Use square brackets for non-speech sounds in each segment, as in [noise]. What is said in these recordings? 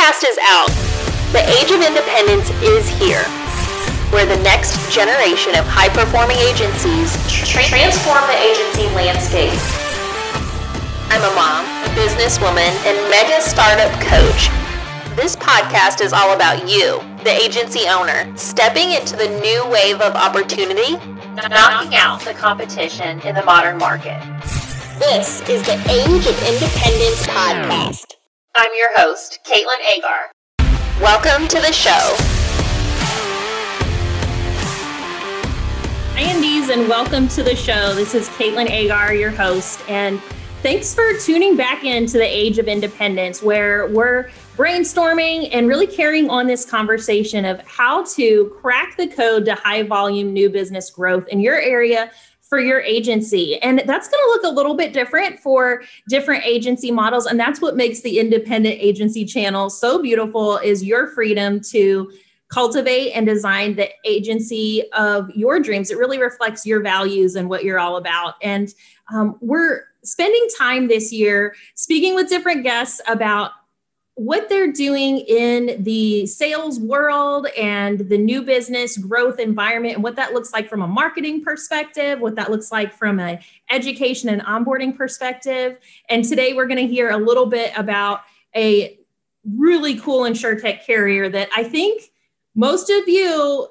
podcast is out. The age of independence is here, where the next generation of high performing agencies transform the agency landscape. I'm a mom, a businesswoman, and mega startup coach. This podcast is all about you, the agency owner, stepping into the new wave of opportunity, knocking out the competition in the modern market. This is the Age of Independence podcast. I'm your host, Caitlin Agar. Welcome to the show. Hi, Indies, and welcome to the show. This is Caitlin Agar, your host, and thanks for tuning back into the Age of Independence, where we're brainstorming and really carrying on this conversation of how to crack the code to high volume new business growth in your area for your agency. And that's going to look a little bit different for different agency models. And that's what makes the independent agency channel so beautiful is your freedom to cultivate and design the agency of your dreams. It really reflects your values and what you're all about. And um, we're spending time this year speaking with different guests about what they're doing in the sales world and the new business growth environment and what that looks like from a marketing perspective what that looks like from an education and onboarding perspective. And today we're going to hear a little bit about a really cool insurtech carrier that i think most of you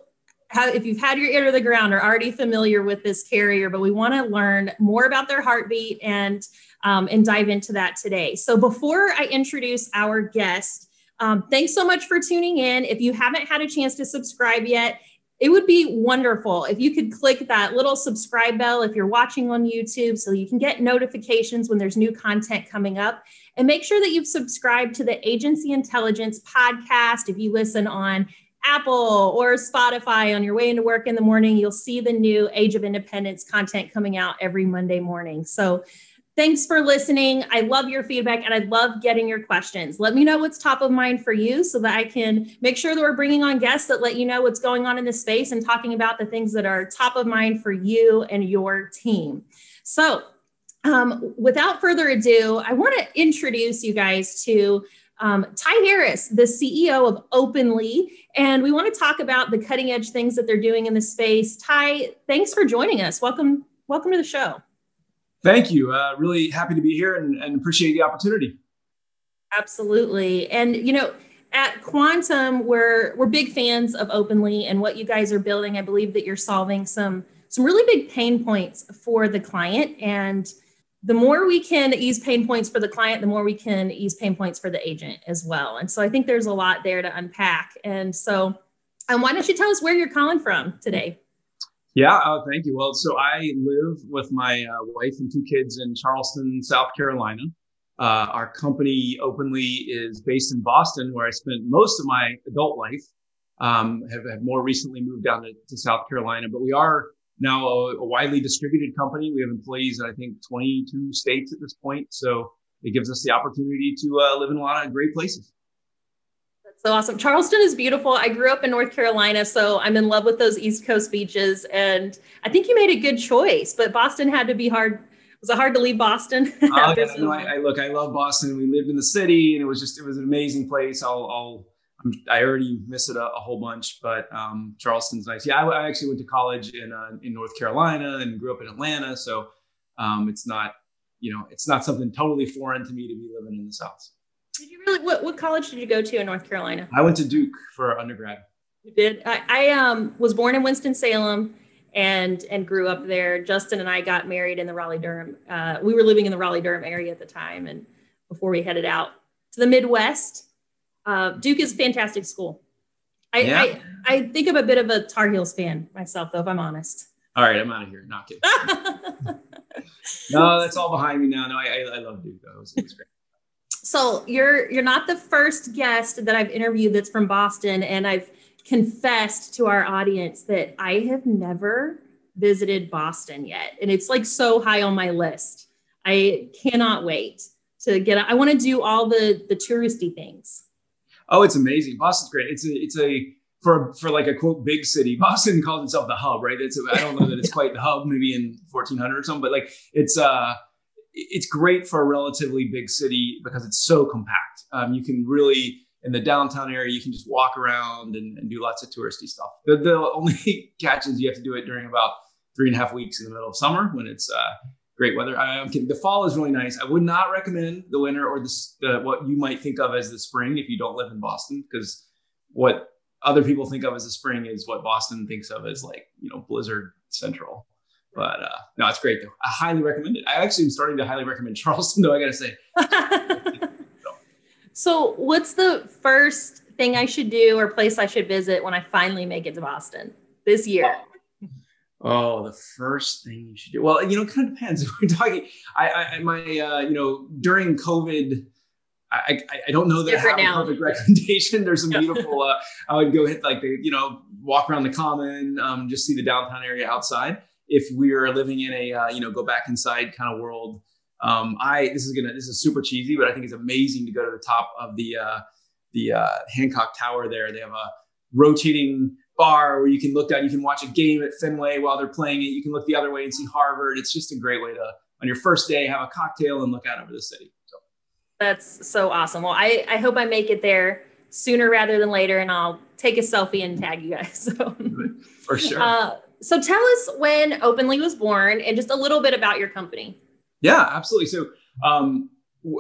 have, if you've had your ear to the ground are already familiar with this carrier but we want to learn more about their heartbeat and um, and dive into that today. So before I introduce our guest, um, thanks so much for tuning in. If you haven't had a chance to subscribe yet, it would be wonderful if you could click that little subscribe bell if you're watching on YouTube so you can get notifications when there's new content coming up. And make sure that you've subscribed to the Agency Intelligence podcast. If you listen on Apple or Spotify on your way into work in the morning, you'll see the new Age of Independence content coming out every Monday morning. So Thanks for listening. I love your feedback and I love getting your questions. Let me know what's top of mind for you so that I can make sure that we're bringing on guests that let you know what's going on in the space and talking about the things that are top of mind for you and your team. So, um, without further ado, I want to introduce you guys to um, Ty Harris, the CEO of Openly, and we want to talk about the cutting edge things that they're doing in the space. Ty, thanks for joining us. Welcome, welcome to the show. Thank you. Uh, really happy to be here and, and appreciate the opportunity. Absolutely. And, you know, at Quantum, we're we're big fans of Openly and what you guys are building. I believe that you're solving some some really big pain points for the client. And the more we can ease pain points for the client, the more we can ease pain points for the agent as well. And so I think there's a lot there to unpack. And so um, why don't you tell us where you're calling from today? Yeah, uh, thank you. Well, so I live with my uh, wife and two kids in Charleston, South Carolina. Uh, our company openly is based in Boston, where I spent most of my adult life. Um, have, have more recently moved down to, to, South Carolina, but we are now a, a, widely distributed company. We have employees in I think 22 states at this point, so it gives us the opportunity to uh, live in a lot of great places That's so awesome. Charleston is beautiful. I grew up in North Carolina, so I'm in love with those East Coast beaches. And I think you made a good choice, but Boston had to be hard. Was it hard to leave Boston? Oh, yeah, [laughs] no, I, I, look, I love Boston. We lived in the city, and it was just it was an amazing place. I'll, I'll i already miss it a, a whole bunch, but um, Charleston's nice. Yeah, I, I, actually went to college in uh, in North Carolina and grew up in Atlanta, so um, it's not you know it's not something totally foreign to me to be living in the South. Did you really? What, what college did you go to in North Carolina? I went to Duke for undergrad. You did. I, I um, was born in Winston Salem and and grew up there. Justin and I got married in the Raleigh Durham. Uh, we were living in the Raleigh Durham area at the time, and before we headed out to the Midwest, uh, Duke is a fantastic school. I, yeah. I, I think I'm a bit of a Tar Heels fan myself, though, if I'm honest. All right, I'm out of here. Not kidding. [laughs] no, that's all behind me now. No, I, I, I love Duke. Though. It was, it was great so you're you're not the first guest that I've interviewed that's from Boston, and I've confessed to our audience that I have never visited Boston yet, and it's like so high on my list. I cannot wait to get. I want to do all the the touristy things. Oh, it's amazing! Boston's great. It's a it's a for for like a quote big city. [laughs] Boston calls itself the hub, right? It's I don't know that it's [laughs] quite the hub, maybe in 1400 or something, but like it's uh it's great for a relatively big city because it's so compact. Um, you can really in the downtown area, you can just walk around and, and do lots of touristy stuff. The, the only [laughs] catch is you have to do it during about three and a half weeks in the middle of summer when it's uh, great weather. I, am kidding. The fall is really nice. I would not recommend the winter or the, the what you might think of as the spring if you don't live in Boston, because what other people think of as the spring is what Boston thinks of as like you know blizzard central. But uh, no, it's great though. I highly recommend it. I actually am starting to highly recommend [laughs] Charleston though. I gotta say. [laughs] so, what's the first thing I should do or place I should visit when I finally make it to Boston this year? Oh the first thing you should do. Well, you know, it kind of depends. [laughs] We're talking. I, I my, uh, you know, during COVID, I, I, I don't know that Different I have now. a perfect recommendation. [laughs] There's some beautiful. Uh, I would go hit like the, you know, walk around the common, um, just see the downtown area outside. If we are living in a, uh, you know, go back inside kind of world, um, I this is gonna this is super cheesy, but I think it's amazing to go to the top of the uh, the uh, Hancock Tower. There, they have a rotating bar where you can look down, you can watch a game at Fenway while they're playing it. You can look the other way and see Harvard. It's just a great way to, on your first day, have a cocktail and look out over the city. So. That's so awesome. Well, I, I hope I make it there sooner rather than later, and I'll take a selfie and tag you guys. [laughs] So. For sure. Uh, so tell us when Openly was born and just a little bit about your company. Yeah, absolutely. So um,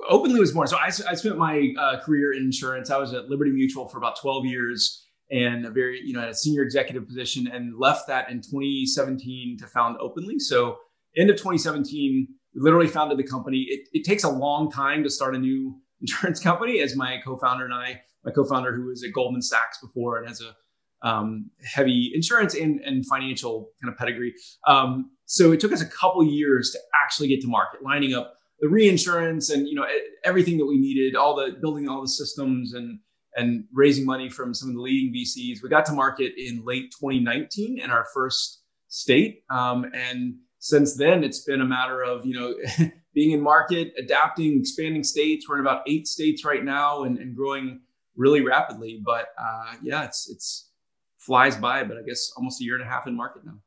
Openly was born. So I, I spent my uh, career in insurance. I was at Liberty Mutual for about 12 years and a very, you know, at a senior executive position and left that in 2017 to found Openly. So end of 2017, we literally founded the company. It, it takes a long time to start a new [laughs] insurance company as my co-founder and I, my co-founder who was at Goldman Sachs before and has a um, heavy insurance and, and financial kind of pedigree. Um, so it took us a couple years to actually get to market, lining up the reinsurance and you know everything that we needed, all the building all the systems and and raising money from some of the leading VCs. We got to market in late 2019 in our first state, um, and since then it's been a matter of you know [laughs] being in market, adapting, expanding states. We're in about eight states right now, and, and growing really rapidly. But uh, yeah, it's it's flies by. But I guess almost a year and a half in market now.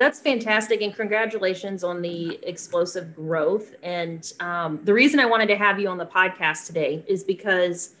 That's fantastic, and congratulations on the explosive growth. And um, the reason I wanted to have you on the podcast today is because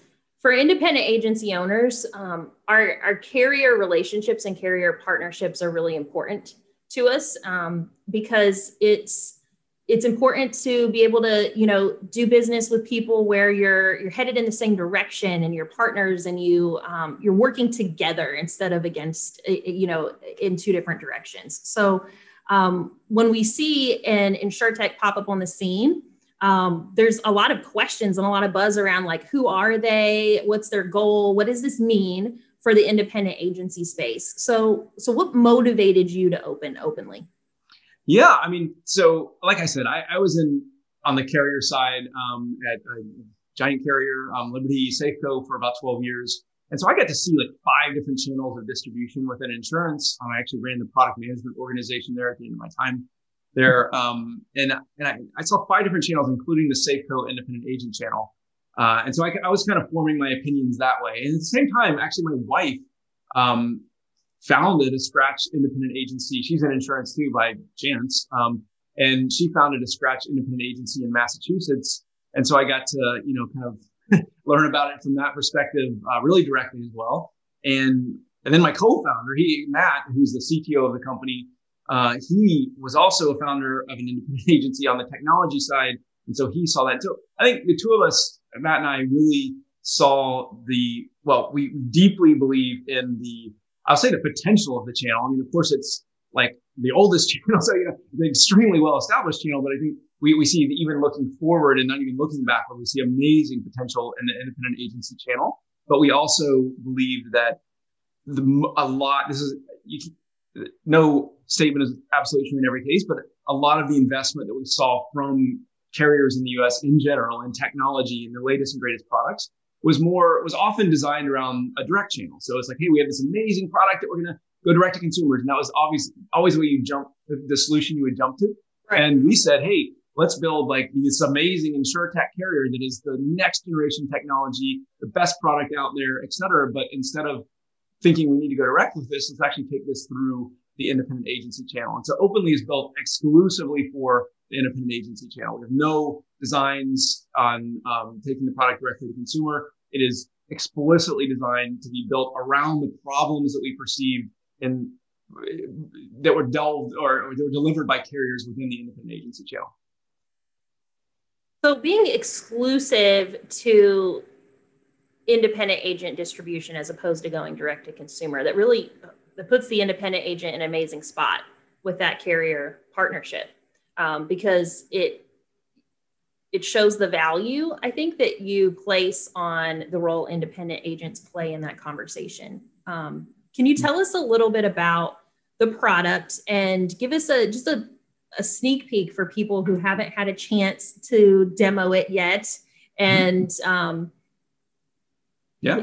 for independent agency owners, um, our, our carrier relationships and carrier partnerships are really important to us um, because it's it's important to be able to you know do business with people where you're you're headed in the same direction and you're partners and you um, you're working together instead of against you know in two different directions. So um, when we see an insurtech pop up on the scene um, there's a lot of questions and a lot of buzz around like who are they? What's their goal? What does this mean for the independent agency space? So so what motivated you to open openly? Yeah i mean so like i said i, I was in on the carrier side um, at a giant carrier um, liberty safeco for about 12 years. And so i got to see like five different channels of distribution within insurance. Um, i actually ran the product management organization there at the end of my time there. Um, and and I, I, saw five different channels, including the Safeco independent agent channel. Uh, and so I, I, was kind of forming my opinions that way. And at the same time, actually, my wife um, founded a scratch independent agency. She's in insurance too by chance. Um, and she founded a scratch independent agency in Massachusetts. And so I got to, you know, kind of [laughs] learn about it from that perspective, uh, really directly as well. And, and then my co-founder, he, Matt, who's the CTO of the company, uh, he was also a founder of an independent [laughs] agency on the technology side. And so he saw that. So I think the two of us, Matt and I, really saw the, well, we deeply believe in the, I'll say the potential of the channel. I mean, of course, it's like the oldest [laughs] channel, so you know, the extremely well established channel, but I think we, we see even looking forward and not even looking back, but we see amazing potential in the independent agency channel. But we also believe that the, a lot, this is, you, no statement is absolutely true in every case, but a lot of the investment that we saw from carriers in the US in general in technology and the latest and greatest products was more was often designed around a direct channel. So it's like, hey, we have this amazing product that we're gonna go direct to consumers. And that was obviously always the way you jump the solution you would jump to. Right. And we said, hey, let's build like this amazing insurtech carrier that is the next generation technology, the best product out there, et cetera. But instead of thinking we need to go direct with this, let's actually take this through the independent agency channel. And so Openly is built exclusively for the independent agency channel. We have no designs on um, taking the product directly to the consumer. It is explicitly designed to be built around the problems that we perceive and that were delved or, or that were delivered by carriers within the independent agency channel. So being exclusive to independent agent distribution as opposed to going direct to consumer, that really that puts the independent agent in an amazing spot with that carrier partnership um, because it it shows the value I think that you place on the role independent agents play in that conversation. Um, can you tell us a little bit about the product and give us a just a, a sneak peek for people who haven't had a chance to demo it yet? And um, yeah.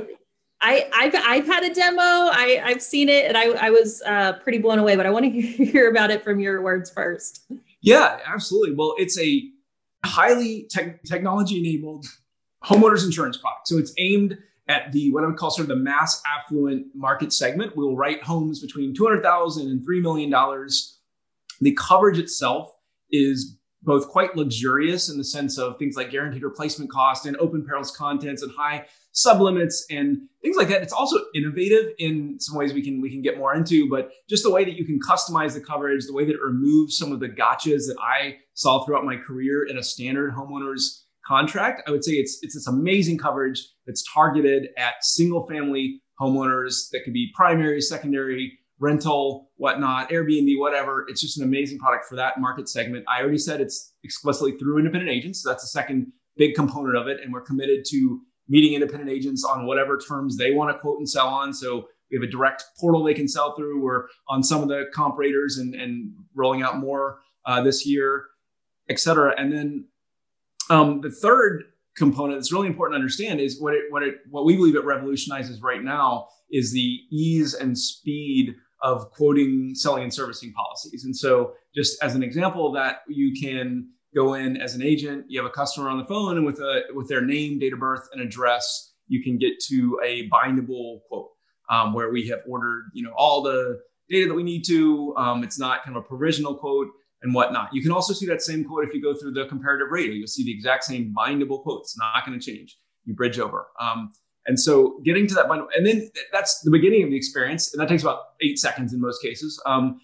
I, I've, I've had a demo. I, I've seen it, and I, I was uh, pretty blown away. But I want to [laughs] hear about it from your words first. Yeah, absolutely. Well, it's a highly te- technology enabled homeowners insurance product. So it's aimed at the what I would call sort of the mass affluent market segment. We'll write homes between two hundred thousand and three million dollars. The coverage itself is both quite luxurious in the sense of things like guaranteed replacement cost and open perils contents and high sublimits and things like that. It's also innovative in some ways we can we can get more into, but just the way that you can customize the coverage, the way that it removes some of the gotchas that I saw throughout my career in a standard homeowners contract. I would say it's it's this amazing coverage that's targeted at single family homeowners that could be primary, secondary, rental, whatnot, Airbnb, whatever. It's just an amazing product for that market segment. I already said it's explicitly through independent agents. So that's the second big component of it. And we're committed to meeting independent agents on whatever terms they want to quote and sell on. So we have a direct portal they can sell through. We're on some of the comp raters and, and rolling out more uh, this year, et cetera. And then um, the third component that's really important to understand is what it, what it, what we believe it revolutionizes right now is the ease and speed of quoting, selling, and servicing policies. And so, just as an example that, you can go in as an agent. You have a customer on the phone, and with a with their name, date of birth, and address, you can get to a bindable quote um, where we have ordered, you know, all the data that we need to. Um, it's not kind of a provisional quote and whatnot. You can also see that same quote if you go through the comparative rater. You'll see the exact same bindable quote. It's not going to change. You bridge over. Um, and so getting to that bindable, and then that's the beginning of the experience, and that takes about eight seconds in most cases. Um,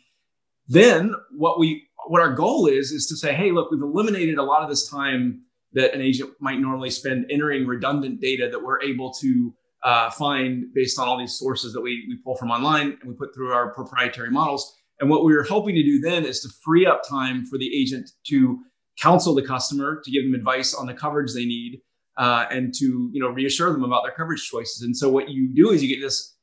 then what we what our goal is is to say, hey, look, we've eliminated a lot of this time that an agent might normally spend entering redundant data that we're able to uh, find based on all these sources that we, we pull from online and we put through our proprietary models. And what we are hoping to do then is to free up time for the agent to counsel the customer, to give them advice on the coverage they need, uh, and to you know reassure them about their coverage choices. And so what you do is you get this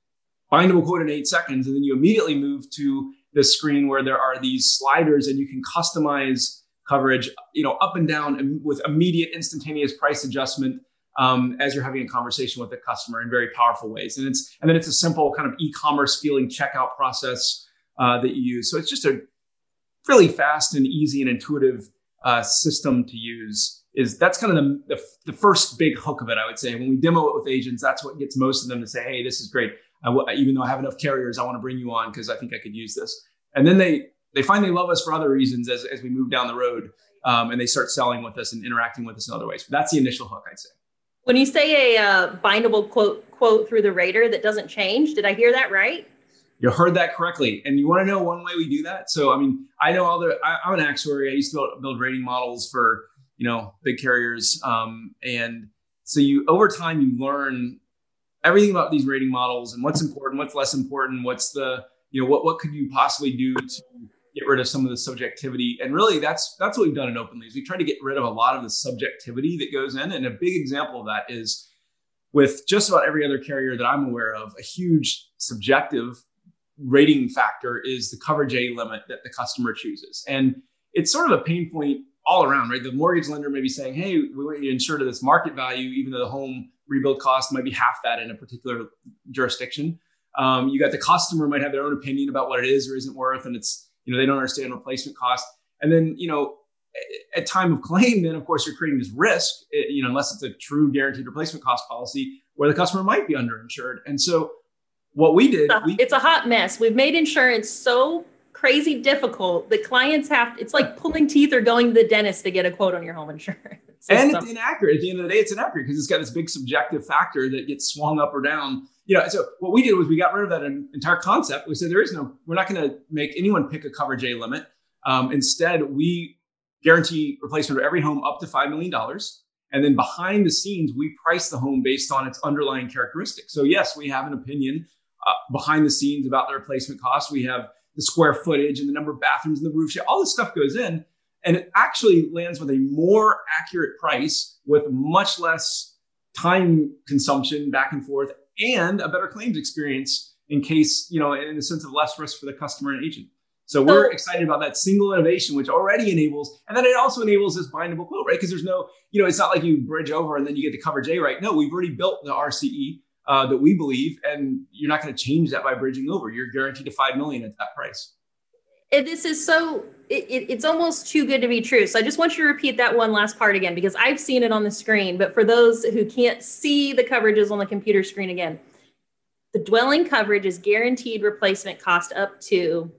bindable quote in eight seconds, and then you immediately move to this screen where there are these sliders, and you can customize coverage, you know, up and down with immediate instantaneous price adjustment um, as you're having a conversation with the customer in very powerful ways. And it's and then it's a simple kind of e-commerce feeling checkout process uh, that you use. So it's just a really fast and easy and intuitive uh, system to use is that's kind of the, the, the, first big hook of it, I would say. When we demo it with agents, that's what gets most of them to say, hey, this is great. Even though I have enough carriers, I want to bring you on because I think I could use this. And then they they find they love us for other reasons as, as we move down the road um, and they start selling with us and interacting with us in other ways. But that's the initial hook, I'd say. When you say a uh, bindable quote quote through the rater that doesn't change, did I hear that right? You heard that correctly. And you want to know one way we do that? So, I mean, I know all the, I, am an actuary. I used to build, build rating models for you know big carriers um, and so you over time you learn everything about these rating models and what's important what's less important what's the you know what what could you possibly do to get rid of some of the subjectivity? And really that's that's what we've done in openly is we try to get rid of a lot of the subjectivity that goes in. And a big example of that is with just about every other carrier that i'm aware of a huge subjective rating factor is the coverage a limit that the customer chooses. And it's sort of a pain point all around, right? The mortgage lender may be saying, hey, we want you to insure to this market value, even though the home rebuild cost might be half that in a particular jurisdiction. Um, you got the customer might have their own opinion about what it is or isn't worth, and it's, you know, they don't understand replacement cost. And then, you know, at time of claim, then of course you're creating this risk, eh, you know, unless it's a true guaranteed replacement cost policy where the customer might be underinsured. And so what we did, it's a, we, it's a hot mess. We've made insurance so crazy difficult. The clients have it's like pulling teeth or going to the dentist to get a quote on your home insurance. [laughs] and it's inaccurate. At the end of the day, it's inaccurate because it's got this big subjective factor that gets swung up or down. You know, so what we did was we got rid of that entire concept. We said there is no, we're not going to make anyone pick a coverage A limit. Um, instead, we guarantee replacement of every home up to $5 million. And then behind the scenes, we price the home based on its underlying characteristics. So, yes, we have an opinion uh, behind the scenes about the replacement cost. We have the square footage and the number of bathrooms and the roof. Shape, all this stuff goes in. And it actually lands with a more accurate price with much less time consumption back and forth and a better claims experience in case, you know, in the sense of less risk for the customer and agent. So we're excited about that single innovation, which already enables, and then it also enables this bindable quote, right? Because there's no, you know, it's not like you bridge over and then you get the coverage A right. No, we've already built the RCE uh, that we believe, and you're not going to change that by bridging over. You're guaranteed to five million at that price. And this is so it, it, it's almost too good to be true. So I just want you to repeat that one last part again because I've seen it on the screen. But for those who can't see the coverages on the computer screen again, the dwelling coverage is guaranteed replacement cost up to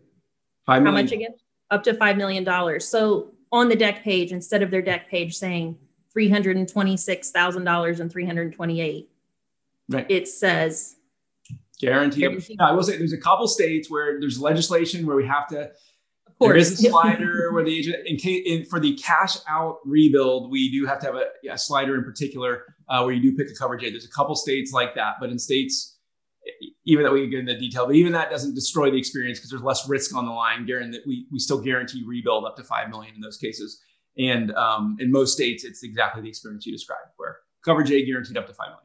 Five How much again? Up to $5 million. So on the dec page, instead of their dec page saying $326,000 and 328, right. it says guaranteed. guaranteed. I will say there's a couple states where there's legislation where we have to Of course. there is a slider where the agent, in case in, for the cash out rebuild, we do have to have a, a slider in particular uh, where you do pick a coverage. There's a couple states like that, but in states even that we can get into detail, but even that doesn't destroy the experience because there's less risk on the line. Guarantee that we we still guarantee rebuild up to five million in those cases, and um, in most states it's exactly the experience you described, where coverage A guaranteed up to five million.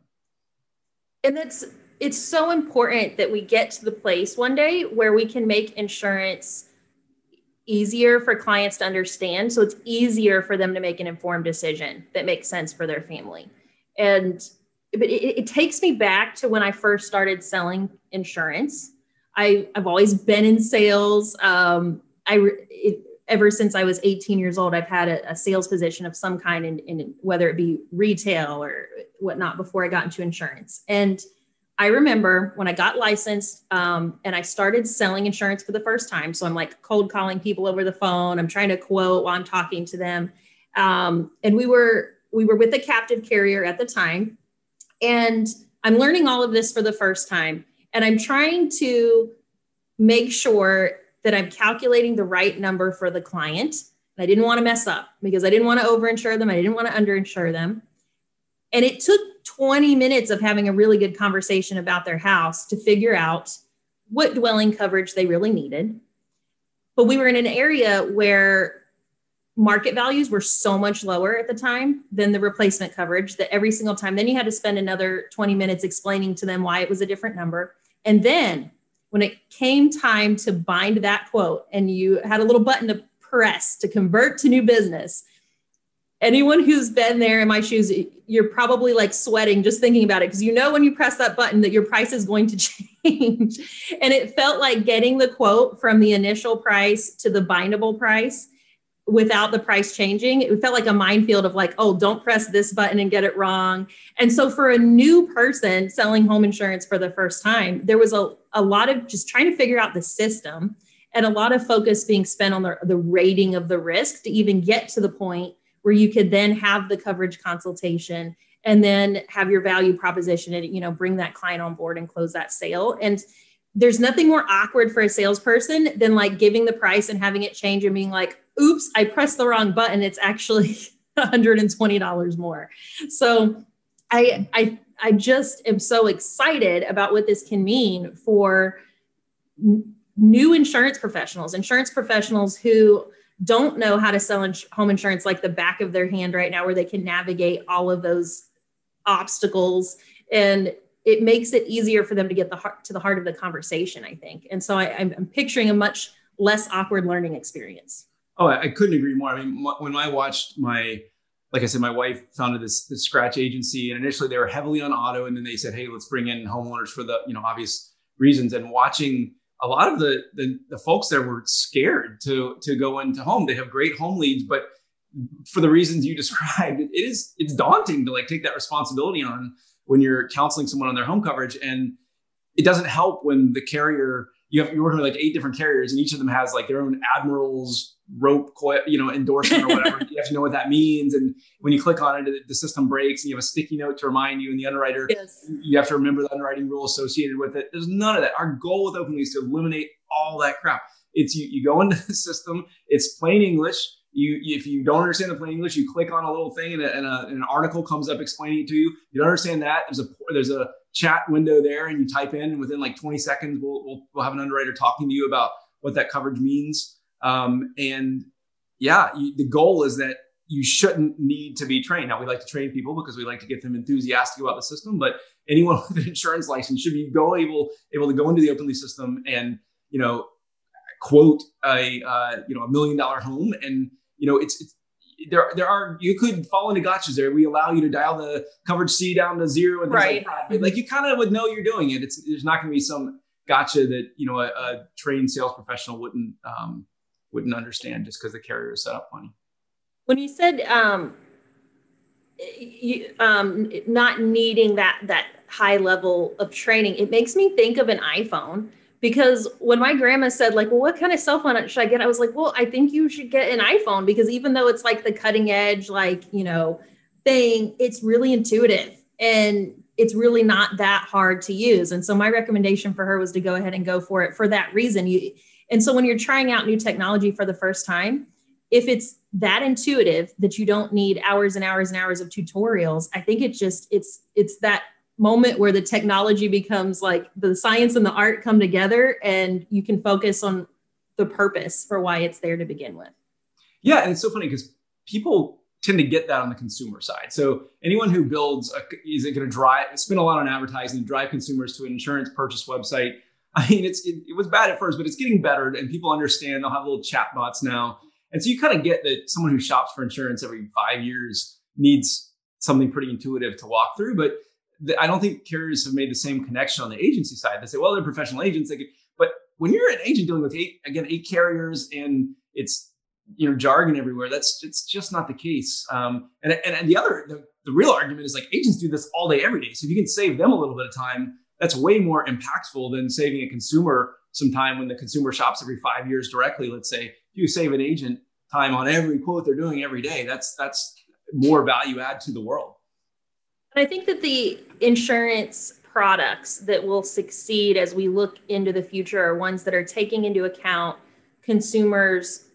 And it's it's so important that we get to the place one day where we can make insurance easier for clients to understand, so it's easier for them to make an informed decision that makes sense for their family, and but it, it, takes me back to when I first started selling insurance. I, I've always been in sales. Um, I it, ever since I was 18 years old, I've had a, a sales position of some kind, in, in, whether it be retail or whatnot, before I got into insurance. And I remember when I got licensed um, and I started selling insurance for the first time. So I'm like cold calling people over the phone. I'm trying to quote while I'm talking to them. Um, and we were we were with a captive carrier at the time and I'm learning all of this for the first time. And I'm trying to make sure that I'm calculating the right number for the client. And I didn't want to mess up because I didn't want to overinsure them. I didn't want to underinsure them. And it took 20 minutes of having a really good conversation about their house to figure out what dwelling coverage they really needed. But we were in an area where market values were so much lower at the time than the replacement coverage that every single time then you had to spend another 20 minutes explaining to them why it was a different number and then when it came time to bind that quote and you had a little button to press to convert to new business anyone who's been there in my shoes you're probably like sweating just thinking about it because you know when you press that button that your price is going to [laughs] change. And it felt like getting the quote from the initial price to the bindable price without the price changing. It felt like a minefield of like, oh, don't press this button and get it wrong. And so for a new person selling home insurance for the first time, there was a, a lot of just trying to figure out the system and a lot of focus being spent on the, the rating of the risk to even get to the point where you could then have the coverage consultation and then have your value proposition and you know bring that client on board and close that sale and there's nothing more awkward for a salesperson than like giving the price and having it change and being like oops, I pressed the wrong button. It's actually [laughs] $120 more. So I, I, I just am so excited about what this can mean for n- new insurance professionals, insurance professionals who don't know how to sell ins- home insurance like the back of their hand right now, where they can navigate all of those obstacles. And it makes it easier for them to get the heart to the heart of the conversation, I think. And so I, I'm picturing a much less awkward learning experience. Oh, I, couldn't agree more. I mean, when I watched my, like I said, my wife founded this, this scratch agency, and initially they were heavily on auto, and then they said, "Hey, let's bring in homeowners for the you know obvious reasons." And watching a lot of the, the the, folks there were scared to to go into home. They have great home leads, but for the reasons you [laughs] described, it is it's daunting to like take that responsibility on when you're counseling someone on their home coverage, and it doesn't help when the carrier you have you're working with like eight different carriers, and each of them has like their own admiral's rope, you know, endorsement or [laughs] whatever. you have to know what that means, and when you click on it, the system breaks, and you have a sticky note to remind you. And the underwriter, yes. you have to remember the underwriting rule associated with it. There's none of that. Our goal with Openly is to eliminate all that crap. It's you, you go into the system, it's plain English. You, if you don't understand the plain English, you click on a little thing and, a, and, a, and, an article comes up explaining it to you. You don't understand that. There's a there's a chat window there, and you type in, and within like 20 seconds, we'll, we'll, we'll have an underwriter talking to you about what that coverage means. Um, and yeah, you, the goal is that you shouldn't need to be trained. Now, we like to train people because we like to get them enthusiastic about the system, but anyone [laughs] with an insurance license should be go able able to go into the Openly system and you know quote a uh, you know a million dollar home and you know it's, it's there there are you could fall into gotchas there. We allow you to dial the coverage C down to zero and right. like that. like you kind of would know you're doing it. It's there's not going to be some gotcha that you know a, a trained sales professional wouldn't um, wouldn't understand just because the carrier is set up funny. When you said um, you, um, not needing that that high level of training, it makes me think of an iPhone because when my grandma said like well what kind of cell phone should i get? I was like well i think you should get an iphone because even though it's like the cutting edge like you know thing it's really intuitive and it's really not that hard to use. And so my recommendation for her was to go ahead and go for it for that reason. You and so when you're trying out new technology for the first time if it's that intuitive that you don't need hours and hours and hours of tutorials i think it's just it's it's that moment where the technology becomes like the science and the art come together and you can focus on the purpose for why it's there to begin with. Yeah, and it's so funny because people tend to get that on the consumer side. So anyone who builds a, is it going to drive spend a lot on advertising, drive consumers to an insurance purchase website. I mean, it's it, it was bad at first, but it's getting better, and people understand. They'll have little chat bots now, and so you kind of get that someone who shops for insurance every five years needs something pretty intuitive to walk through. But I don't think carriers have made the same connection on the agency side. They say, well, they're professional agents. They could, but when you're an agent dealing with eight, again, eight carriers and it's, you know, jargon everywhere, that's, it's just not the case. Um, and, and, and the other, the, the real argument is like agents do this all day, every day. So if you can save them a little bit of time, that's way more impactful than saving a consumer some time when the consumer shops every five years directly. Let's say if you save an agent time on every quote they're doing every day, that's, that's more value add to the world. I think that the insurance products that will succeed as we look into the future are ones that are taking into account consumers'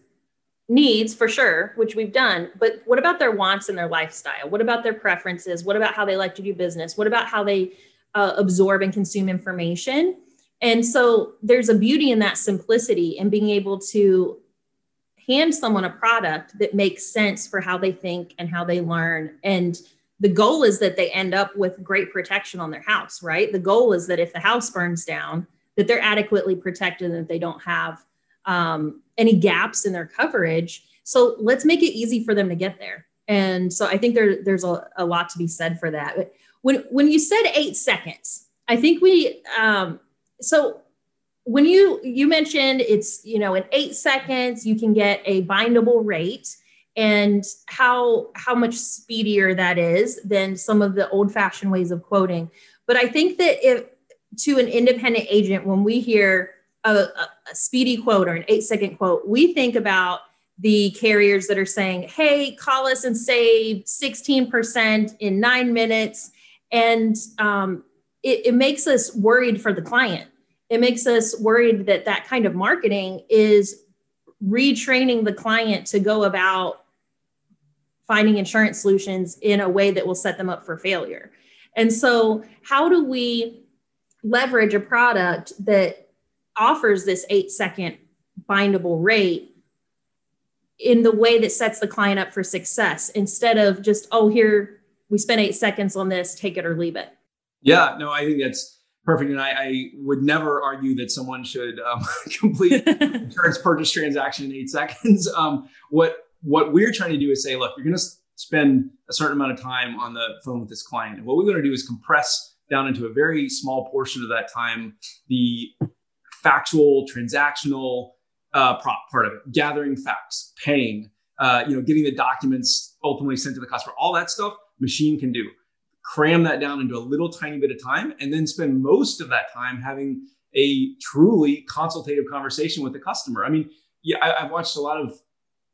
needs for sure, which we've done. But what about their wants and their lifestyle? What about their preferences? What about how they like to do business? What about how they uh, absorb and consume information? And so there's a beauty in that simplicity and being able to hand someone a product that makes sense for how they think and how they learn and the goal is that they end up with great protection on their house, right? The goal is that if the house burns down, that they're adequately protected and that they don't have um, any gaps in their coverage. So let's make it easy for them to get there. And so I think there, there's a, a lot to be said for that. When when you said eight seconds, I think we um, so when you you mentioned it's you know in eight seconds you can get a bindable rate. And how how much speedier that is than some of the old fashioned ways of quoting. But i think that if to an independent agent when we hear a, a, a speedy quote or an eight second quote we think about the carriers that are saying hey call us and save 16% in nine minutes and um, it, it makes us worried for the client it makes us worried that that kind of marketing is retraining the client to go about finding insurance solutions in a way that will set them up for failure. And so, how do we leverage a product that offers this eight second bindable rate in the way that sets the client up for success instead of just, oh, here, we spent eight seconds on this, take it or leave it? Yeah, no, I think that's perfect. And I, I would never argue that someone should um, [laughs] complete [laughs] insurance purchase transaction in eight seconds. [laughs] Um, what what we're trying to do is say, look, you're going to spend a certain amount of time on the phone with this client. And what we're going to do is compress down into a very small portion of that time the factual, transactional uh, part of it, gathering facts, paying, uh, you know, getting the documents ultimately sent to the customer. All that stuff, machine can do. Cram that down into a little tiny bit of time, and then spend most of that time having a truly consultative conversation with the customer. I mean, yeah, I, have watched a lot of,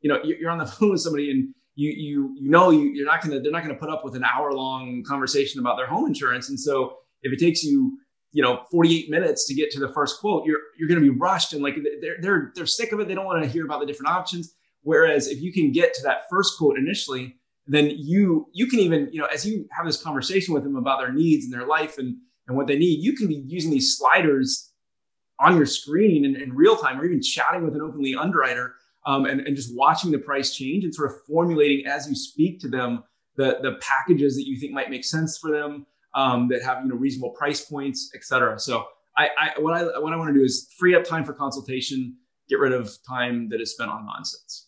you know, you're on the [laughs] phone with somebody and you you you know you, you're not gonna they're not gonna put up with an hour long conversation about their home insurance, and so if it takes you you know 48 minutes to get to the first quote, you're you're gonna be rushed and like they're they're they're sick of it. They don't want to hear about the different options. Whereas if you can get to that first quote initially, then you you can even you know as you have this conversation with them about their needs and their life and and what they need, you can be using these sliders on your screen in, in real time or even chatting with an openly underwriter um, and, and just watching the price change and sort of formulating as you speak to them the, the packages that you think might make sense for them um, that have you know reasonable price points, et cetera. So I, I what I what I want to do is free up time for consultation, get rid of time that is spent on nonsense.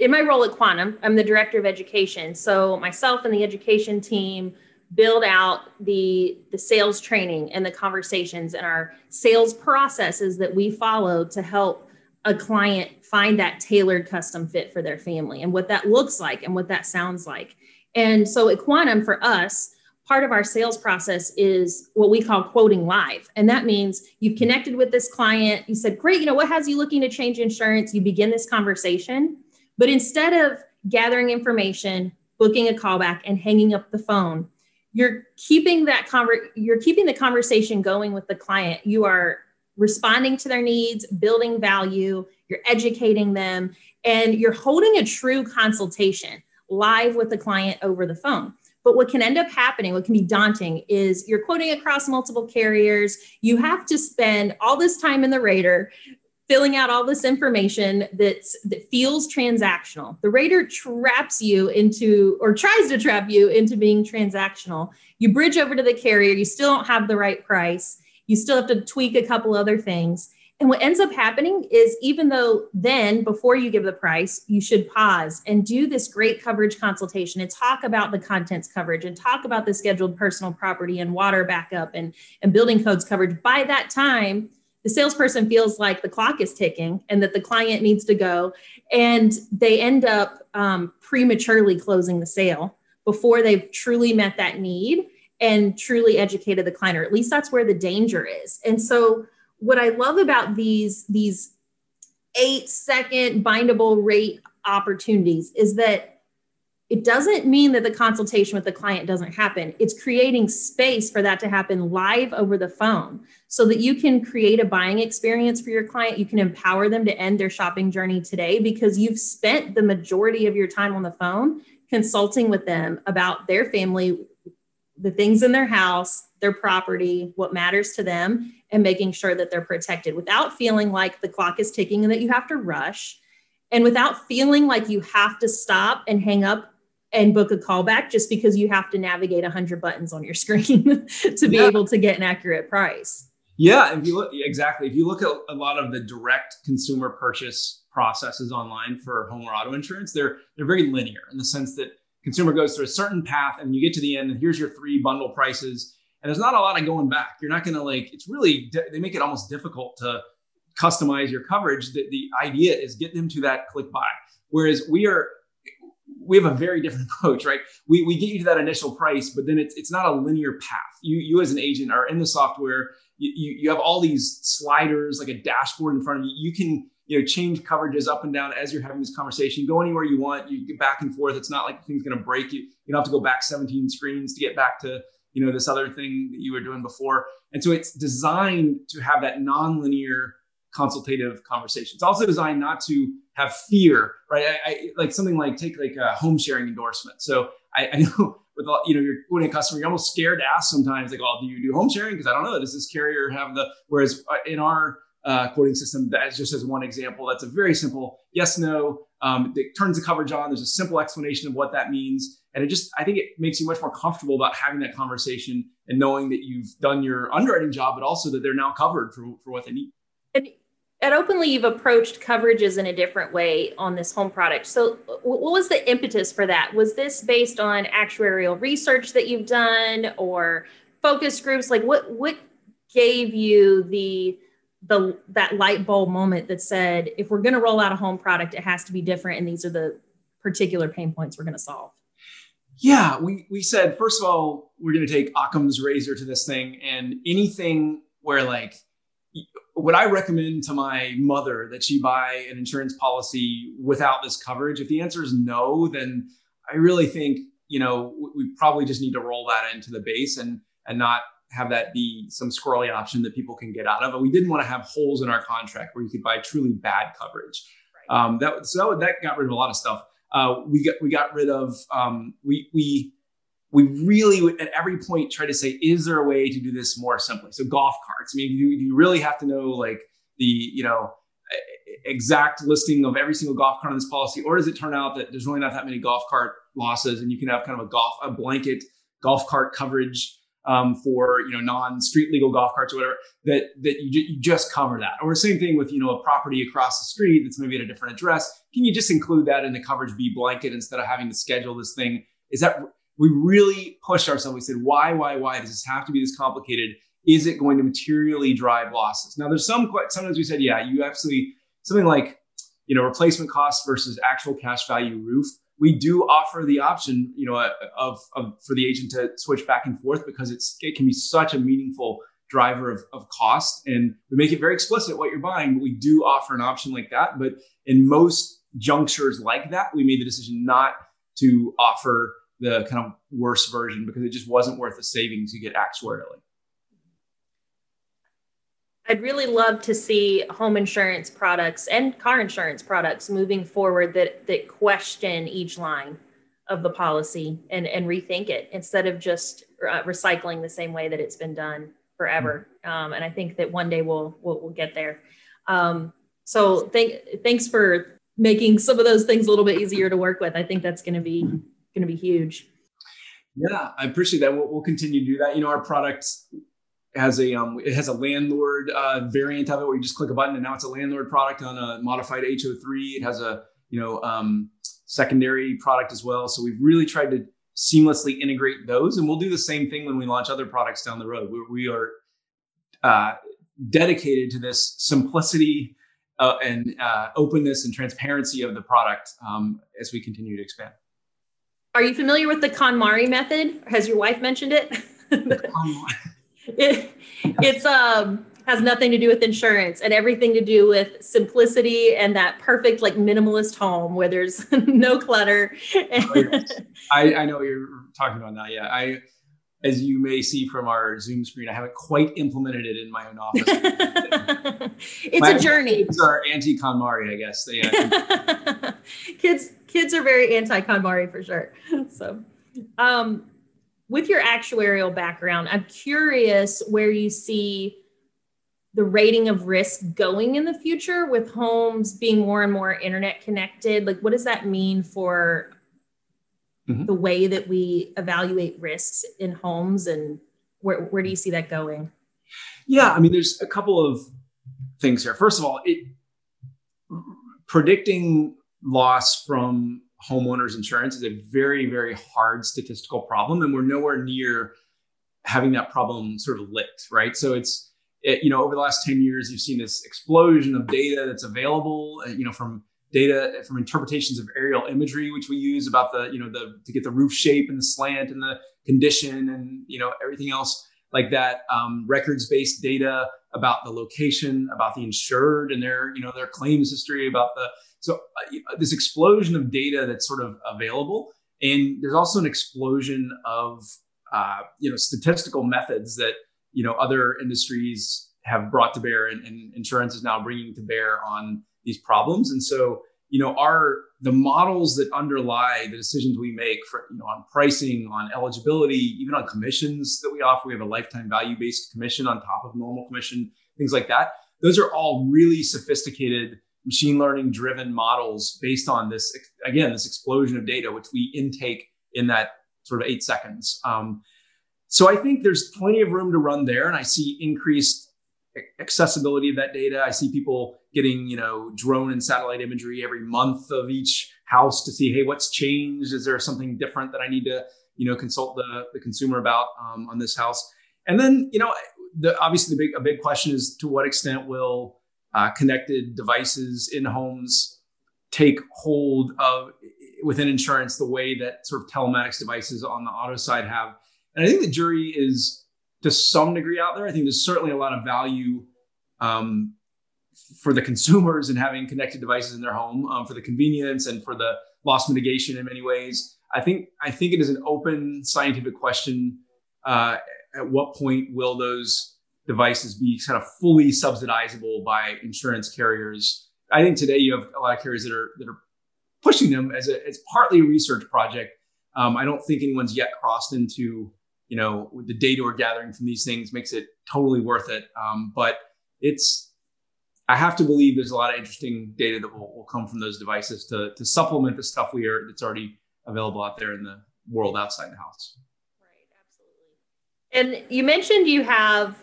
in my role at Quantum, I'm the director of education. So myself and the education team build out the the sales training and the conversations and our sales processes that we follow to help a client find that tailored custom fit for their family and what that looks like and what that sounds like. And so at Quantum for us, part of our sales process is what we call quoting live. And that means you've connected with this client, you said, "Great, you know, what has you looking to change insurance?" You begin this conversation but instead of gathering information, booking a callback, and hanging up the phone, you're keeping that conver- you're keeping the conversation going with the client. You are responding to their needs, building value, you're educating them, and you're holding a true consultation live with the client over the phone. But what can end up happening, what can be daunting, is you're quoting across multiple carriers. You have to spend all this time in the rater filling out all this information that's that feels transactional. The rater traps you into or tries to trap you into being transactional. You bridge over to the carrier, you still don't have the right price. You still have to tweak a couple other things. And what ends up happening is even though then before you give the price, you should pause and do this great coverage consultation and talk about the contents coverage and talk about the scheduled personal property and water backup and, and building codes coverage. By that time, the salesperson feels like the clock is ticking and that the client needs to go. And they end up um, prematurely closing the sale before they've truly met that need and truly educated the client or at least that's where the danger is. And so what i love about these these eight second bindable rate opportunities is that it doesn't mean that the consultation with the client doesn't happen. It's creating space for that to happen live over the phone so that you can create a buying experience for your client. You can empower them to end their shopping journey today because you've spent the majority of your time on the phone consulting with them about their family, the things in their house, their property, what matters to them, and making sure that they're protected without feeling like the clock is ticking and that you have to rush. And without feeling like you have to stop and hang up and book a callback just because you have to navigate 100 buttons on your screen [laughs] to be yeah. able to get an accurate price. Yeah, if you look exactly, if you look at a lot of the direct consumer purchase processes online for home or auto insurance, they're they're very linear in the sense that consumer goes through a certain path and you get to the end and here's your three bundle prices and there's not a lot of going back. You're not going to like it's really they make it almost difficult to customize your coverage. The, the idea is get them to that click buy. Whereas we are we have a very different [laughs] approach, right? We, we get you to that initial price, but then it's, it's not a linear path. You, you as an agent are in the software, you, you, have all these sliders, like a dashboard in front of you. You can, you know, change coverages up and down as you're having this conversation, go anywhere you want, you get back and forth. It's not like thing's going to break you. You don't have to go back 17 screens to get back to, you know, this other thing that you were doing before. And so it's designed to have that non-linear consultative conversation. It's also designed not to have fear, right? I, I like something like take like a home sharing endorsement. So I, I know [laughs] with all, you know you're quoting a customer, you're almost scared to ask sometimes like, "Oh, do you do home sharing?" Because I don't know. Does this carrier have the? Whereas uh, in our uh, quoting system, that's just as one example, that's a very simple yes no. Um, it turns the coverage on. There's a simple explanation of what that means, and it just I think it makes you much more comfortable about having that conversation and knowing that you've done your underwriting job, but also that they're now covered for for what they need. And at Openly, you've approached coverages in a different way on this home product. So, what was the impetus for that? Was this based on actuarial research that you've done, or focus groups? Like, what what gave you the the that light bulb moment that said, if we're going to roll out a home product, it has to be different, and these are the particular pain points we're going to solve? Yeah, we we said first of all, we're going to take Occam's razor to this thing, and anything where like would I recommend to my mother that she buy an insurance policy without this coverage? If the answer is no, then I really think you know we probably just need to roll that into the base and and not have that be some squirrely option that people can get out of. And we didn't want to have holes in our contract where you could buy truly bad coverage. Right. Um, that so that, that got rid of a lot of stuff. Uh, we got we got rid of um, we we we really at every point try to say, is there a way to do this more simply? So golf carts. I mean, do you really have to know like the you know exact listing of every single golf cart on this policy, or does it turn out that there's really not that many golf cart losses, and you can have kind of a golf a blanket golf cart coverage um, for you know non-street legal golf carts or whatever that that you, you just cover that or same thing with you know a property across the street that's maybe at a different address can you just include that in the coverage b blanket instead of having to schedule this thing is that we really pushed ourselves. We said, why, why, why does this have to be this complicated? Is it going to materially drive losses? Now, there's some, sometimes we said, yeah, you absolutely, something like, you know, replacement costs versus actual cash value roof. We do offer the option, you know, of, of for the agent to switch back and forth because it's, it can be such a meaningful driver of, of cost. And we make it very explicit what you're buying, but we do offer an option like that. But in most junctures like that, we made the decision not to offer the kind of worse version because it just wasn't worth the savings you get actuarially. I'd really love to see home insurance products and car insurance products moving forward that that question each line of the policy and and rethink it instead of just uh, recycling the same way that it's been done forever. Mm-hmm. Um, and I think that one day we'll we'll, we'll get there. Um, so thank thanks for making some of those things a little bit easier to work with. I think that's going to be going to be huge. Yeah, I appreciate that. We'll, we'll, continue to do that. You know, our product has a um, it has a landlord uh, variant of it where you just click a button and now it's a landlord product on a modified HO3. It has a you know um, secondary product as well. So we've really tried to seamlessly integrate those, and we'll do the same thing when we launch other products down the road. We, we are uh, dedicated to this simplicity uh, and uh, openness and transparency of the product um, as we continue to expand. Are you familiar with the KonMari method? Has your wife mentioned it? [laughs] it it's um has nothing to do with insurance and everything to do with simplicity and that perfect like minimalist home where there's [laughs] no clutter. oh, yes. I, I know you're talking about now. Yeah. I as you may see from our Zoom screen, I haven't quite implemented it in my own office. [laughs] it's my a journey. Kids are anti KonMari, I guess. They, uh, kids, kids are very anti KonMari for sure. [laughs] So, um, with your actuarial background, I'm curious where you see the rating of risk going in the future with homes being more and more internet connected. Like, what does that mean for mm-hmm. the way that we evaluate risks in homes and where, where do you see that going? Yeah, I mean, there's a couple of things here. First of all, it, predicting loss from homeowners insurance is a very, very hard statistical problem, and we're nowhere near having that problem sort of licked, right? So it's it, you know over the last 10 years you've seen this explosion of data that's available uh, you know from data from interpretations of aerial imagery, which we use about the, you know, the to get the roof shape and the slant and the condition and you know everything else like that. Um, records-based data about the location, about the insured and their, you know, their claims history, about the so uh, this explosion of data that's sort of available, and there's also an explosion of uh, you know statistical methods that you know other industries have brought to bear, and, and insurance is now bringing to bear on these problems. And so you know our the models that underlie the decisions we make for you know on pricing on eligibility even on commissions that we offer we have a lifetime value based commission on top of normal commission things like that those are all really sophisticated machine learning driven models based on this again this explosion of data which we intake in that sort of eight seconds um, so i think there's plenty of room to run there and i see increased accessibility of that data. I see people getting, you know, drone and satellite imagery every month of each house to see, hey, what's changed? Is there something different that I need to, you know, consult the, the consumer about um, on this house? And then, you know, the, obviously the big a big question is to what extent will uh, connected devices in homes take hold of within insurance the way that sort of telematics devices on the auto side have. And I think the jury is to some degree out there. I think there's certainly a lot of value um, for the consumers in having connected devices in their home um, for the convenience and for the loss mitigation in many ways. I think I think it is an open scientific question. Uh, at what point will those devices be kind of fully subsidizable by insurance carriers? I think today you have a lot of carriers that are that are pushing them as a it's partly a research project. Um, I don't think anyone's yet crossed into you know the data we're gathering from these things makes it totally worth it um, but it's i have to believe there's a lot of interesting data that will, will come from those devices to, to supplement the stuff we are that's already available out there in the world outside the house right absolutely and you mentioned you have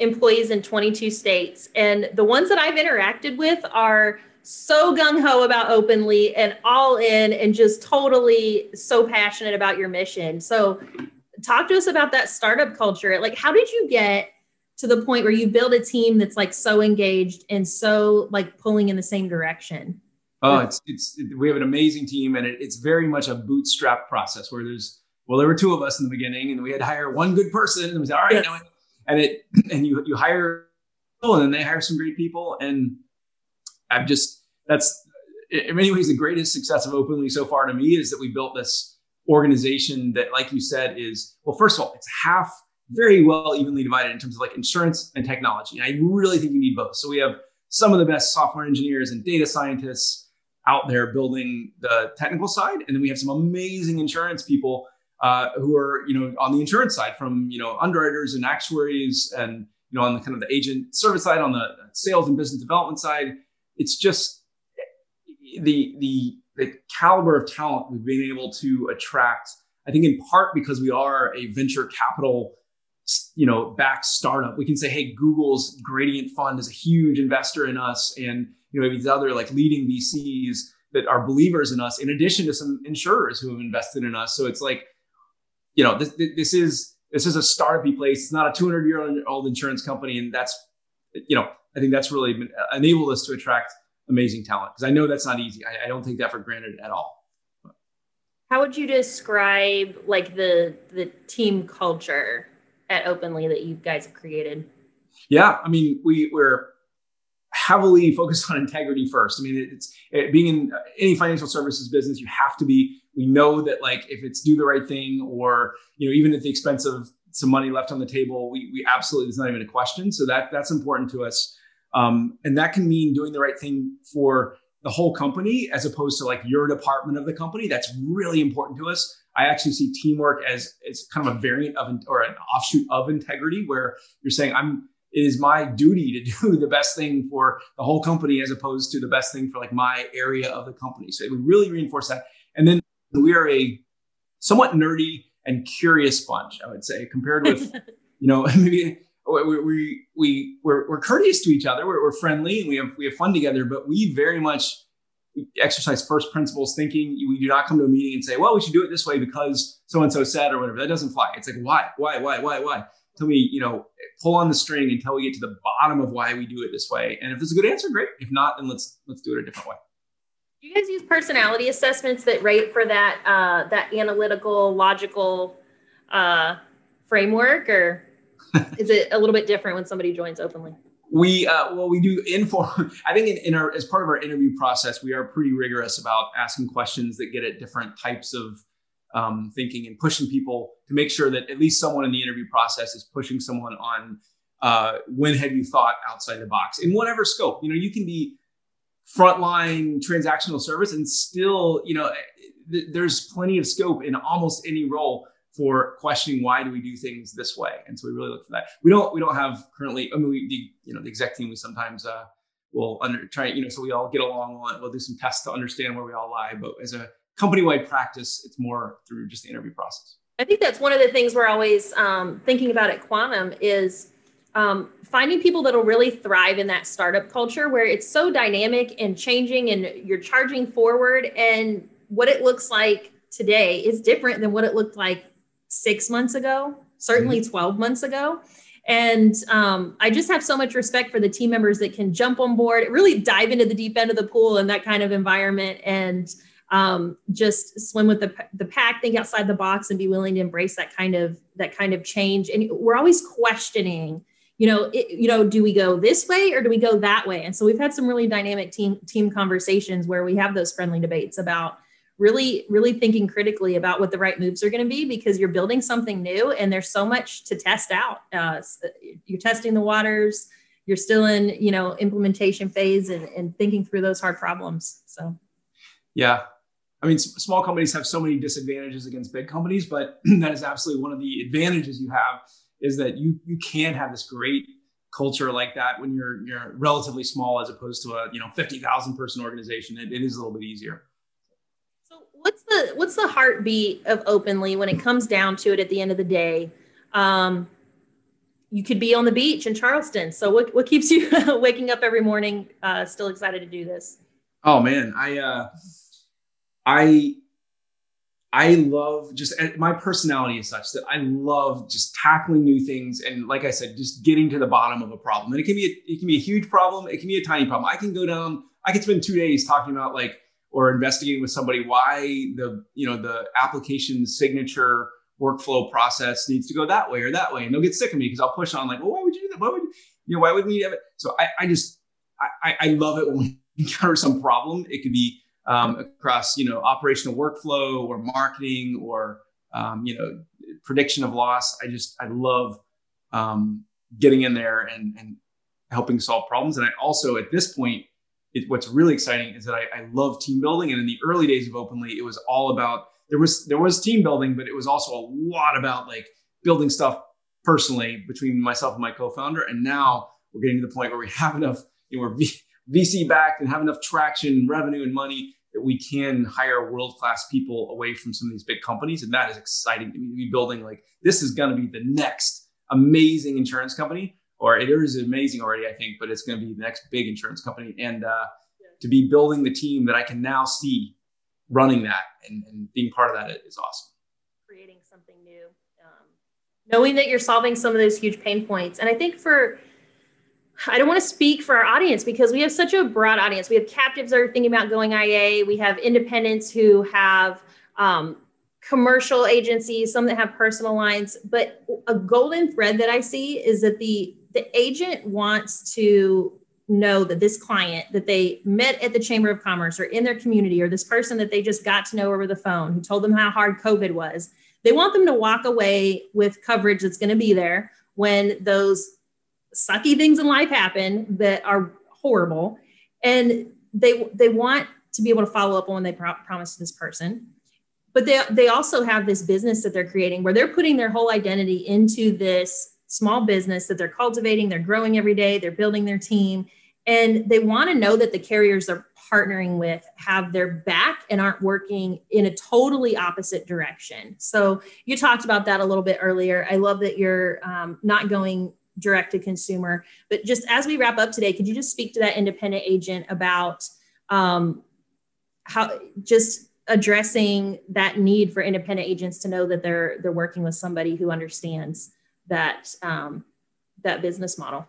employees in 22 states and the ones that i've interacted with are so gung-ho about openly and all in and just totally so passionate about your mission so talk to us about that startup culture. Like, how did you get to the point where you build a team that's like so engaged and so like pulling in the same direction? Oh, it's it's we have an amazing team, and it, it's very much a bootstrap process where there's well, there were two of us in the beginning, and we had to hire one good person, and we said, all right, yes. And it and you you hire people, and then they hire some great people, and I've just that's in many ways the greatest success of Openly so far to me is that we built this organization that, like you said, is well, first of all, it's half very well evenly divided in terms of like insurance and technology. And I really think you need both. So we have some of the best software engineers and data scientists out there building the technical side, and then we have some amazing insurance people uh, who are you know on the insurance side, from you know underwriters and actuaries, and you know on the kind of the agent service side, on the sales and business development side. It's just the the the caliber of talent we've been able to attract, I think in part because we are a venture capital, you know, backed startup. We can say, hey, Google's Gradient Fund is a huge investor in us, and you know, these other like leading VCs that are believers in us, in addition to some insurers who have invested in us. So it's like, you know, this, this is this is a startupy place. It's not a 200 year old insurance company, and that's, you know, I think that's really uh, enabled us to attract amazing talent because I know that's not easy. I, I, don't take that for granted at all. How would you describe like the the team culture at Openly that you guys have created? Yeah, I mean, we we're heavily focused on integrity first. I mean, it's it, being in any financial services business, you have to be. We know that like if it's do the right thing, or you know, even at the expense of some money left on the table, we we absolutely it's not even a question. So that that's important to us. Um, and that can mean doing the right thing for the whole company as opposed to like your department of the company. That's really important to us. I actually see teamwork as it's kind of a variant of or an offshoot of integrity, where you're saying I'm it is my duty to do [laughs] the best thing for the whole company as opposed to the best thing for like my area of the company. So we really reinforce that. And then we are a somewhat nerdy and curious bunch, I would say, compared with [laughs] you know [laughs] maybe we we, we we're, we're courteous to each other. We're, we're friendly and we have we have fun together. But we very much exercise first principles thinking. We do not come to a meeting and say, "Well, we should do it this way because so and so said" or whatever. That doesn't fly. It's like why, why, why, why, why. Until we you know pull on the string until we get to the bottom of why we do it this way. And if there's a good answer, great. If not, then let's let's do it a different way. Do you guys use personality assessments that rate for that uh, that analytical, logical uh, framework, or [laughs] is it a little bit different when somebody joins openly? We uh, well, we do inform. [laughs] I think in, in, our as part of our interview process, we are pretty rigorous about asking questions that get at different types of um, thinking and pushing people to make sure that at least someone in the interview process is pushing someone on uh, when have you thought outside the box in whatever scope. You know, you can be frontline transactional service and still, you know, th- there's plenty of scope in almost any role for questioning why do we do things this way. And so we really look for that. We don't we don't have currently i mean we the, you know the exec team we sometimes uh will under try you know so we all get along on we'll do some tests to understand where we all lie. But as a company-wide practice it's more through just the interview process. I think that's one of the things we're always um, thinking about at quantum is um, finding people that'll really thrive in that startup culture where it's so dynamic and changing and you're charging forward and what it looks like today is different than what it looked like six months ago certainly mm-hmm. 12 months ago and um, i just have so much respect for the team members that can jump on board really dive into the deep end of the pool in that kind of environment and um, just swim with the, the pack think outside the box and be willing to embrace that kind of that kind of change and we're always questioning you know, it, you know, do we go this way or do we go that way? And so we've had some really dynamic team team conversations where we have those friendly debates about really really thinking critically about what the right moves are going to be because you're building something new and there's so much to test out. Uh, you're testing the waters. You're still in, you know, implementation phase and, and thinking through those hard problems. So, yeah, I mean, small companies have so many disadvantages against big companies, but [clears throat] that is absolutely one of the advantages you have is that you you can have this great culture like that when you're you're relatively small as opposed to a you know 50,000 person organization. It, it is a little bit easier. So what's the what's the heartbeat of openly when it comes down to it at the end of the day? Um, you could be on the beach in charleston. So what, what keeps you [laughs] waking up every morning uh, still excited to do this? Oh man. I uh i I love just eh, my personality is such that I love just tackling new things and like I said, just getting to the bottom of a problem. And it can be a, it can be a huge problem, it can be a tiny problem. I can go down, I can spend two days talking about like or investigating with somebody why the you know the application signature workflow process needs to go that way or that way, and they'll get sick of me because I'll push on like, well, why would you do that? Why would you know why would we have it? So I, I just I, I love it when [laughs] we encounter some problem. It could be um, across you know operational workflow or marketing or um, you know prediction of loss. I just I love um, getting in there and, and helping solve problems. And I also at this point, it, what's really exciting is that I, I love team building. And in the early days of Openly, it was all about there was there was team building, but it was also a lot about like building stuff personally between myself and my co-founder. And now we're getting to the point where we have enough, you know, we're [laughs] VC backed and have enough traction, revenue, and money that we can hire world class people away from some of these big companies. And that is exciting to me to be building like this is going to be the next amazing insurance company, or it is amazing already, I think, but it's going to be the next big insurance company. And uh, to be building the team that I can now see running that and, and being part of that is awesome. Creating something new. Um, knowing that you're solving some of those huge pain points. And I think for, I don't want to speak for our audience because we have such a broad audience. We have captives that are thinking about going IA. We have independents who have um, commercial agencies, some that have personal lines. But a golden thread that I see is that the the agent wants to know that this client that they met at the Chamber of Commerce or in their community, or this person that they just got to know over the phone who told them how hard COVID was, they want them to walk away with coverage that's going to be there when those sucky things in life happen that are horrible. And they they want to be able to follow up on when they pro- promise this person. But they they also have this business that they're creating where they're putting their whole identity into this small business that they're cultivating they're growing every day they're building their team. And they want to know that the carriers they're partnering with have their back and aren't working in a totally opposite direction. So you talked about that a little bit earlier. I love that you're um, not going direct to consumer. But just as we wrap up today, could you just speak to that independent agent about um, how just addressing that need for independent agents to know that they're they're working with somebody who understands that um, that business model?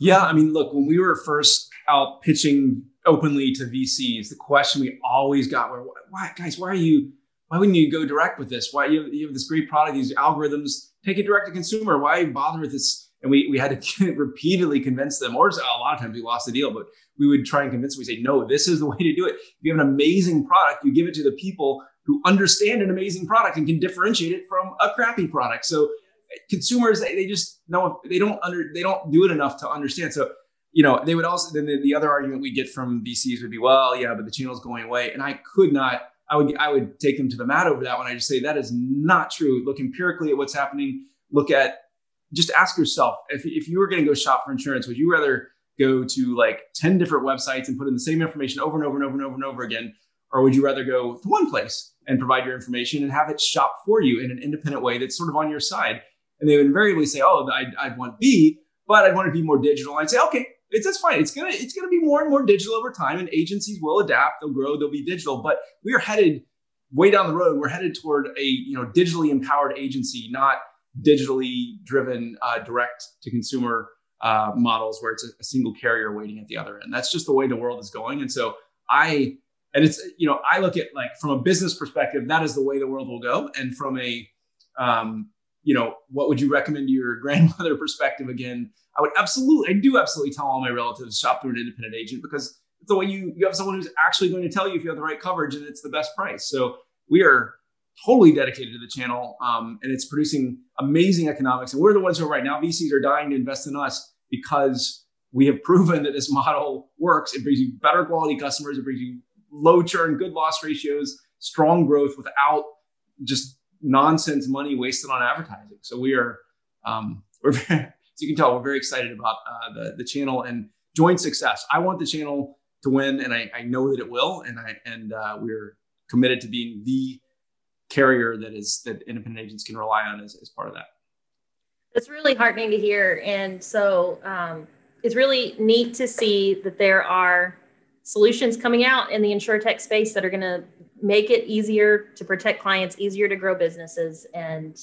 Yeah, I mean, look, when we were first out pitching openly to VCs, the question we always got were, why, guys, why are you, why wouldn't you go direct with this? Why you have, you have this great product, these algorithms, take it direct to consumer. Why bother with this? And we, we had to [laughs] repeatedly convince them, or a lot of times we lost the deal, but we would try and convince them. We say, no, this is the [laughs] way to do it. If you have an amazing product, you give it to the people who understand an amazing product and can differentiate it from a crappy product. So consumers, they, they just know they don't under they don't do it enough to understand. So you know, they would also then the, the other argument we get from VCs would be, well, yeah, but the channel's going away, and I could not. I would I would take them to the mat over that one. I just say that is not true. Look empirically at what's happening. Look at just ask yourself if if you were going to go shop for insurance, would you rather go to like 10 different websites and put in the same information over and over and over and over and over again? Or would you rather go to one place and provide your information and have it shop for you in an independent way that's sort of on your side? And they would invariably say, oh, I'd, I'd want B, but I'd want to be more digital. I'd say, okay, it's that's fine. It's gonna it's gonna be more and more digital over time, and agencies will adapt. They'll grow. They'll be digital. But we are headed way down the road. We're headed toward a you know digitally empowered agency, not digitally driven uh, direct to consumer uh, models where it's a, a, single carrier waiting at the other end. That's just the way the world is going. And so I, and it's, you know, I look at like from a business perspective, that is the way the world will go. And from a, um, you know, what would you recommend to your [laughs] grandmother perspective again? I would absolutely, I do absolutely tell all my relatives shop through an independent agent because it's the way you, you have someone who's actually going to tell you if you have the right coverage and it's the best price. So we are totally dedicated to the channel um, and it's producing amazing economics. And we're the ones who are right now, VCs are dying to invest in us because we have proven that this model works. It brings you better quality customers, it brings you low churn, good loss ratios, strong growth without just nonsense money wasted on advertising. So we are, um, we're [laughs] very, as you can tell, we're very excited about uh, the, the channel and joint success. I want the channel to win, and I, I know that it will. And I and uh, we're committed to being the carrier that is that independent agents can rely on as, as part of that. It's really heartening to hear. And so um, it's really neat to see that there are solutions coming out in the insurtech space that are going to make it easier to protect clients, easier to grow businesses. And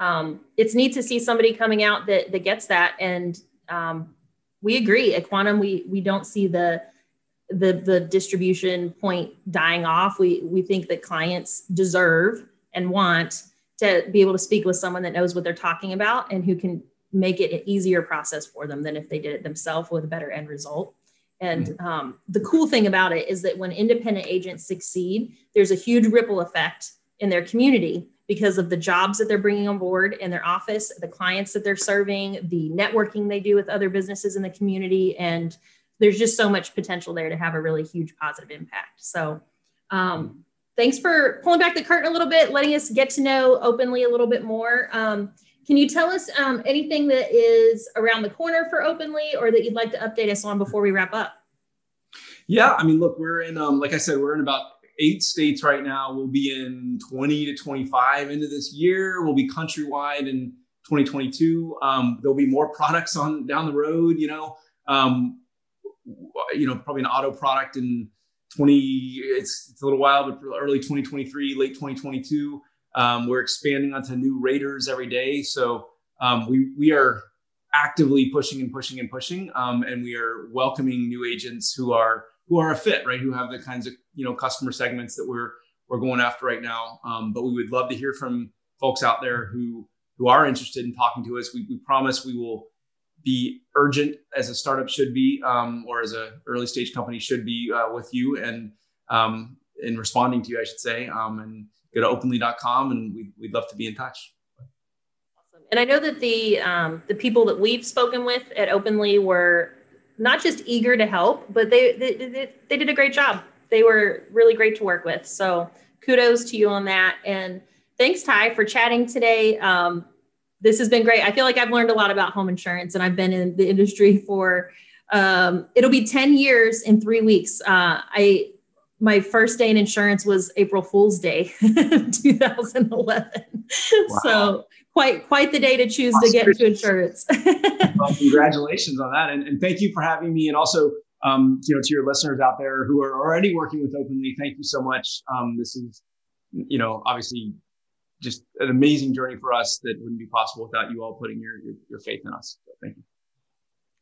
um, it's neat to see somebody coming out that, that gets that. And um, we agree at Quantum, we, we don't see the, the, the distribution point dying off. We, we think that clients deserve and want to be able to speak with someone that knows what they're talking about and who can make it an easier process for them than if they did it themselves with a better end result. And mm-hmm. um, the cool thing about it is that when independent agents succeed, there's a huge ripple effect in their community because of the jobs that they're bringing on board in their office, the clients that they're serving, the networking they do with other businesses in the community. And there's just so much potential there to have a really huge positive impact. So, um, thanks for pulling back the curtain a little bit, letting us get to know openly a little bit more. Um, can you tell us um, anything that is around the corner for openly or that you'd like to update us on before we wrap up? Yeah, I mean, look, we're in, um, like I said, we're in about eight states right now. We'll be in 20 to 25 into this year. We'll be countrywide in 2022. Um, there'll be more products on down the road, you know, um, you know, probably an auto product in 20, it's, it's a little while, but early 2023, late 2022. Um, we're expanding onto new raters every day. So um, we, we are actively pushing and pushing and pushing. Um, and we are welcoming new agents who are, who are a fit, right? Who have the kinds of, you know, customer segments that we're, we're going after right now. Um, but we would love to hear from folks out there who, who are interested in talking to us. We, we promise we will be urgent as a startup should be, um, or as a early stage company should be uh, with you and um, in responding to you, I should say. Um, and go to openly.com and we'd, we'd love to be in touch. Awesome. And I know that the um, the people that we've spoken with at Openly were not just eager to help, but they, they, they, they did a great job. They were really great to work with. So kudos to you on that. And thanks, Ty, for chatting today. Um, this has been great. I feel like I've learned a lot about home insurance and I've been in the industry for um, it'll be 10 years in three weeks. Uh, I my first day in insurance was April Fool's Day, [laughs] 2011. Wow. So quite quite the day to choose to get into insurance. [laughs] well, congratulations on that, and, and, thank you for having me. And also, um, you know, to your listeners out there who are already working with Openly, thank you so much. Um, this is, you know, obviously just an amazing journey for us that wouldn't be possible without you all putting your your, your faith in us. So thank you.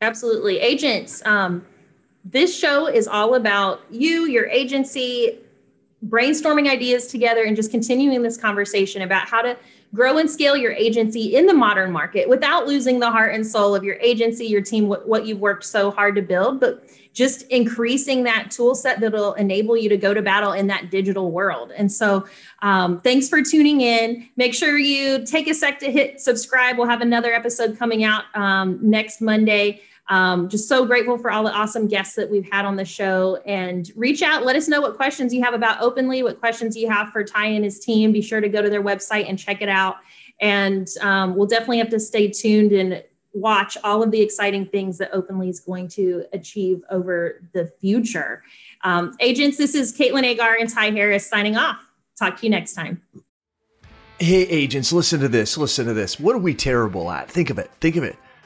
Absolutely, agents. Um, this show is all about you, your agency, brainstorming ideas together and just continuing this conversation about how to grow and scale your agency in the modern market without losing the heart and soul of your agency, your team, what, what you've worked so hard to build, but just increasing that tool set that'll enable you to go to battle in that digital world. And so, um, thanks for tuning in. Make sure you take a sec to hit subscribe. We'll have another episode coming out um, next Monday. Um, just so grateful for all the awesome guests that we've had on the show and reach out. Let us know what questions you have about Openly, what questions you have for Ty and his team. Be sure to go to their website and check it out. And um, we'll definitely have to stay tuned and watch all of the exciting things that Openly is going to achieve over the future. Um, agents, this is Caitlin Agar and Ty Harris signing off. Talk to you next time. Hey, agents, listen to this. Listen to this. What are we terrible at? Think of it. Think of it